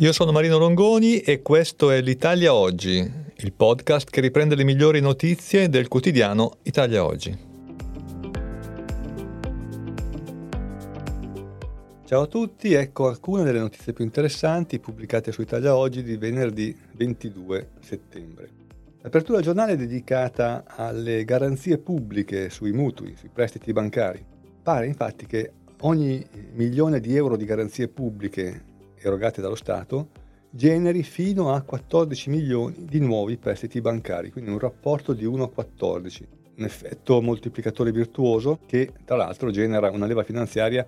Io sono Marino Longoni e questo è l'Italia Oggi, il podcast che riprende le migliori notizie del quotidiano Italia Oggi. Ciao a tutti, ecco alcune delle notizie più interessanti pubblicate su Italia Oggi di venerdì 22 settembre. L'apertura del giornale è dedicata alle garanzie pubbliche sui mutui, sui prestiti bancari. Pare infatti che ogni milione di euro di garanzie pubbliche erogate dallo Stato generi fino a 14 milioni di nuovi prestiti bancari, quindi un rapporto di 1 a 14, un effetto moltiplicatore virtuoso che tra l'altro genera una leva finanziaria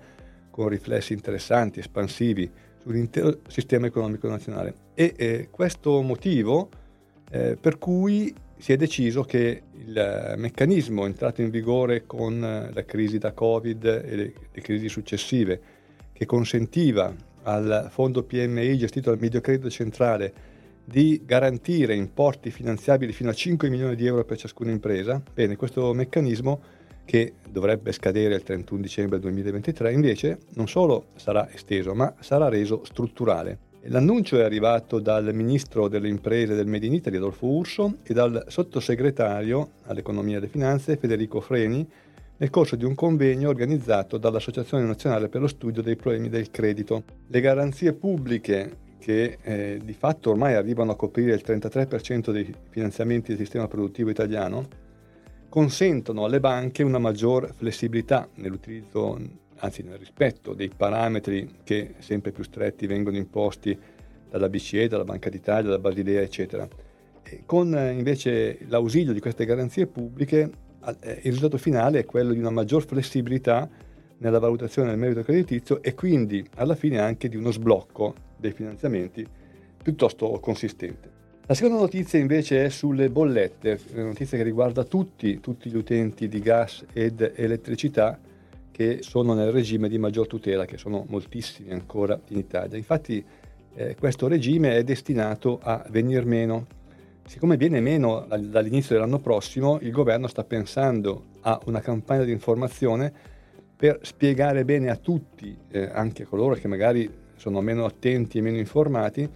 con riflessi interessanti, espansivi sull'intero sistema economico nazionale. E eh, questo motivo eh, per cui si è deciso che il meccanismo entrato in vigore con la crisi da Covid e le, le crisi successive, che consentiva al fondo PMI gestito dal Mediocredito Centrale di garantire importi finanziabili fino a 5 milioni di euro per ciascuna impresa, bene, questo meccanismo che dovrebbe scadere il 31 dicembre 2023, invece non solo sarà esteso, ma sarà reso strutturale. L'annuncio è arrivato dal ministro delle imprese del Made in Italy, Adolfo Urso, e dal sottosegretario all'economia e alle finanze, Federico Freni, nel corso di un convegno organizzato dall'Associazione Nazionale per lo Studio dei Problemi del Credito. Le garanzie pubbliche che eh, di fatto ormai arrivano a coprire il 33% dei finanziamenti del sistema produttivo italiano, consentono alle banche una maggior flessibilità nell'utilizzo, anzi nel rispetto dei parametri che sempre più stretti vengono imposti dalla BCE, dalla Banca d'Italia, dalla Basilea, eccetera. E con eh, invece l'ausilio di queste garanzie pubbliche, il risultato finale è quello di una maggior flessibilità nella valutazione del merito creditizio e quindi alla fine anche di uno sblocco dei finanziamenti piuttosto consistente. La seconda notizia invece è sulle bollette, una notizia che riguarda tutti, tutti gli utenti di gas ed elettricità che sono nel regime di maggior tutela, che sono moltissimi ancora in Italia. Infatti eh, questo regime è destinato a venir meno. Siccome viene meno dall'inizio dell'anno prossimo, il governo sta pensando a una campagna di informazione per spiegare bene a tutti, eh, anche a coloro che magari sono meno attenti e meno informati,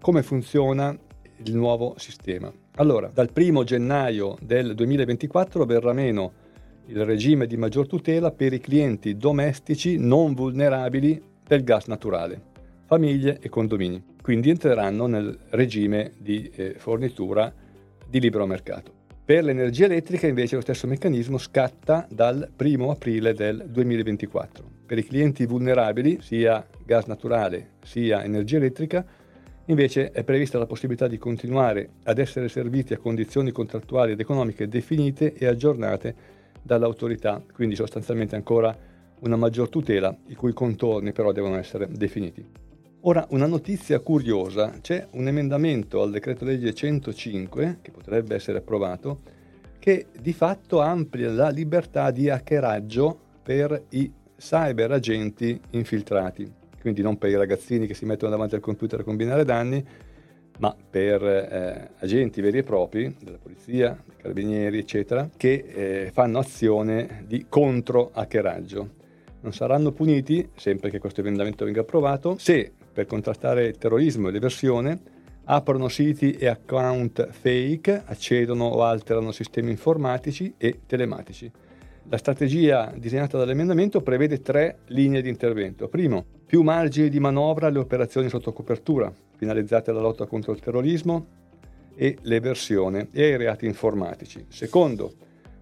come funziona il nuovo sistema. Allora, dal 1 gennaio del 2024 verrà meno il regime di maggior tutela per i clienti domestici non vulnerabili del gas naturale, famiglie e condomini. Quindi entreranno nel regime di eh, fornitura di libero mercato. Per l'energia elettrica invece lo stesso meccanismo scatta dal 1 aprile del 2024. Per i clienti vulnerabili, sia gas naturale sia energia elettrica, Invece è prevista la possibilità di continuare ad essere serviti a condizioni contrattuali ed economiche definite e aggiornate dall'autorità, quindi sostanzialmente ancora una maggior tutela, i cui contorni però devono essere definiti. Ora, una notizia curiosa, c'è un emendamento al decreto legge 105, che potrebbe essere approvato, che di fatto amplia la libertà di hackeraggio per i cyber agenti infiltrati quindi non per i ragazzini che si mettono davanti al computer a combinare danni, ma per eh, agenti veri e propri della polizia, dei carabinieri, eccetera, che eh, fanno azione di contro-hackeraggio. Non saranno puniti, sempre che questo emendamento venga approvato, se per contrastare il terrorismo e l'eversione aprono siti e account fake, accedono o alterano sistemi informatici e telematici. La strategia disegnata dall'emendamento prevede tre linee di intervento. Primo, più margini di manovra alle operazioni sotto copertura, finalizzate alla lotta contro il terrorismo e l'eversione e ai reati informatici. Secondo,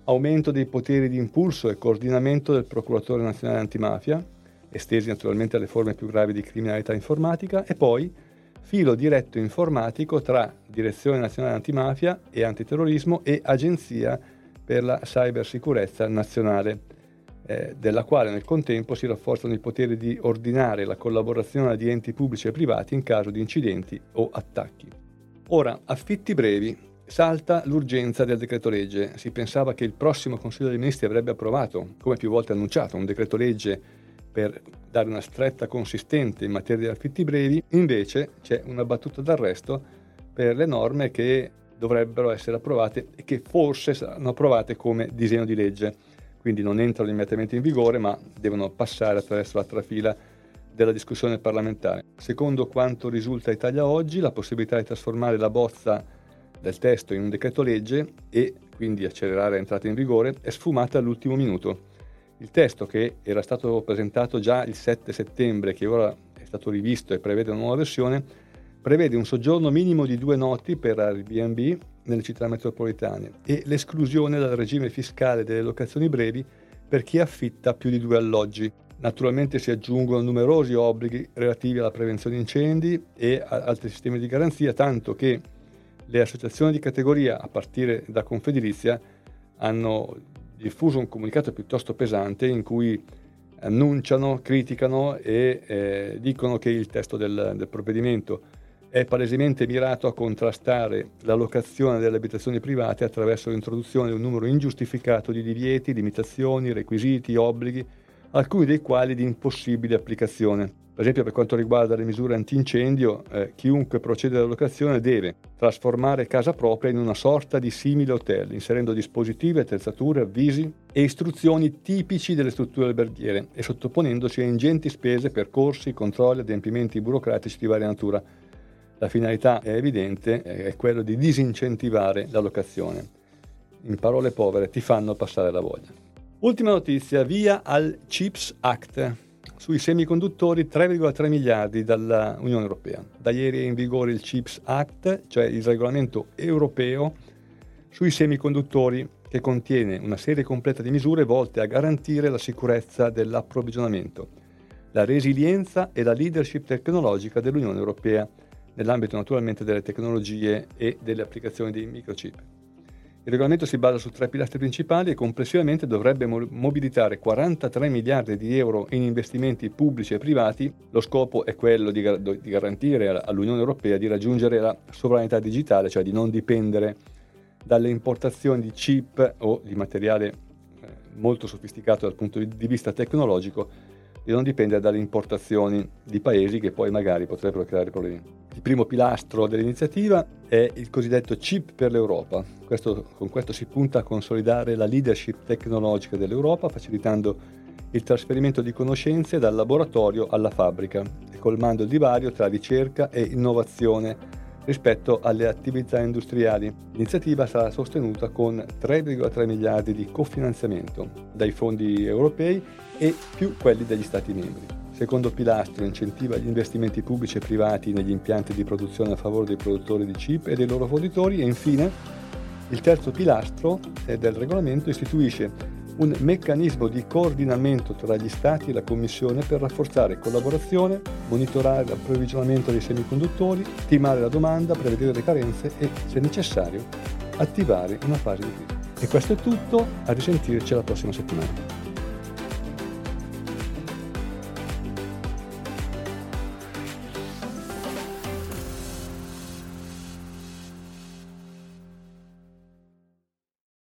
aumento dei poteri di impulso e coordinamento del procuratore nazionale antimafia, estesi naturalmente alle forme più gravi di criminalità informatica, e poi filo diretto informatico tra Direzione Nazionale Antimafia e Antiterrorismo e Agenzia per la Cybersicurezza Nazionale. eh, della quale nel contempo si rafforzano i poteri di ordinare la collaborazione di enti pubblici e privati in caso di incidenti o attacchi. Ora, affitti brevi. Salta l'urgenza del decreto legge. Si pensava che il prossimo Consiglio dei Ministri avrebbe approvato, come più volte annunciato, un decreto legge per dare una stretta consistente in materia di affitti brevi, invece c'è una battuta d'arresto per le norme che dovrebbero essere approvate e che forse saranno approvate come disegno di legge quindi non entrano immediatamente in vigore ma devono passare attraverso la trafila della discussione parlamentare. Secondo quanto risulta a Italia oggi, la possibilità di trasformare la bozza del testo in un decreto legge e quindi accelerare l'entrata in vigore è sfumata all'ultimo minuto. Il testo che era stato presentato già il 7 settembre, che ora è stato rivisto e prevede una nuova versione, prevede un soggiorno minimo di due noti per Airbnb nelle città metropolitane e l'esclusione dal regime fiscale delle locazioni brevi per chi affitta più di due alloggi. Naturalmente si aggiungono numerosi obblighi relativi alla prevenzione incendi e altri sistemi di garanzia, tanto che le associazioni di categoria, a partire da Confedilizia, hanno diffuso un comunicato piuttosto pesante in cui annunciano, criticano e eh, dicono che il testo del, del provvedimento è palesemente mirato a contrastare la locazione delle abitazioni private attraverso l'introduzione di un numero ingiustificato di divieti, limitazioni, requisiti, obblighi, alcuni dei quali di impossibile applicazione. Per esempio per quanto riguarda le misure antincendio, eh, chiunque procede alla locazione deve trasformare casa propria in una sorta di simile hotel, inserendo dispositivi, attrezzature, avvisi e istruzioni tipici delle strutture alberghiere e sottoponendosi a ingenti spese per corsi, controlli, adempimenti burocratici di varia natura la finalità è evidente, è quella di disincentivare la locazione. In parole povere, ti fanno passare la voglia. Ultima notizia, via al CHIPS Act. Sui semiconduttori 3,3 miliardi dall'Unione Europea. Da ieri è in vigore il CHIPS Act, cioè il regolamento europeo sui semiconduttori che contiene una serie completa di misure volte a garantire la sicurezza dell'approvvigionamento, la resilienza e la leadership tecnologica dell'Unione Europea nell'ambito naturalmente delle tecnologie e delle applicazioni dei microchip. Il regolamento si basa su tre pilastri principali e complessivamente dovrebbe mobilitare 43 miliardi di euro in investimenti pubblici e privati. Lo scopo è quello di, di garantire all'Unione Europea di raggiungere la sovranità digitale, cioè di non dipendere dalle importazioni di chip o di materiale eh, molto sofisticato dal punto di vista tecnologico e non dipendere dalle importazioni di paesi che poi magari potrebbero creare problemi. Il primo pilastro dell'iniziativa è il cosiddetto chip per l'Europa. Questo, con questo si punta a consolidare la leadership tecnologica dell'Europa, facilitando il trasferimento di conoscenze dal laboratorio alla fabbrica e colmando il divario tra ricerca e innovazione rispetto alle attività industriali. L'iniziativa sarà sostenuta con 3,3 miliardi di cofinanziamento dai fondi europei e più quelli degli Stati membri. Secondo pilastro incentiva gli investimenti pubblici e privati negli impianti di produzione a favore dei produttori di chip e dei loro fornitori e infine il terzo pilastro del regolamento istituisce un meccanismo di coordinamento tra gli Stati e la Commissione per rafforzare collaborazione, monitorare l'approvvigionamento dei semiconduttori, stimare la domanda, prevedere le carenze e, se necessario, attivare una fase di crisi. E questo è tutto, a risentirci la prossima settimana.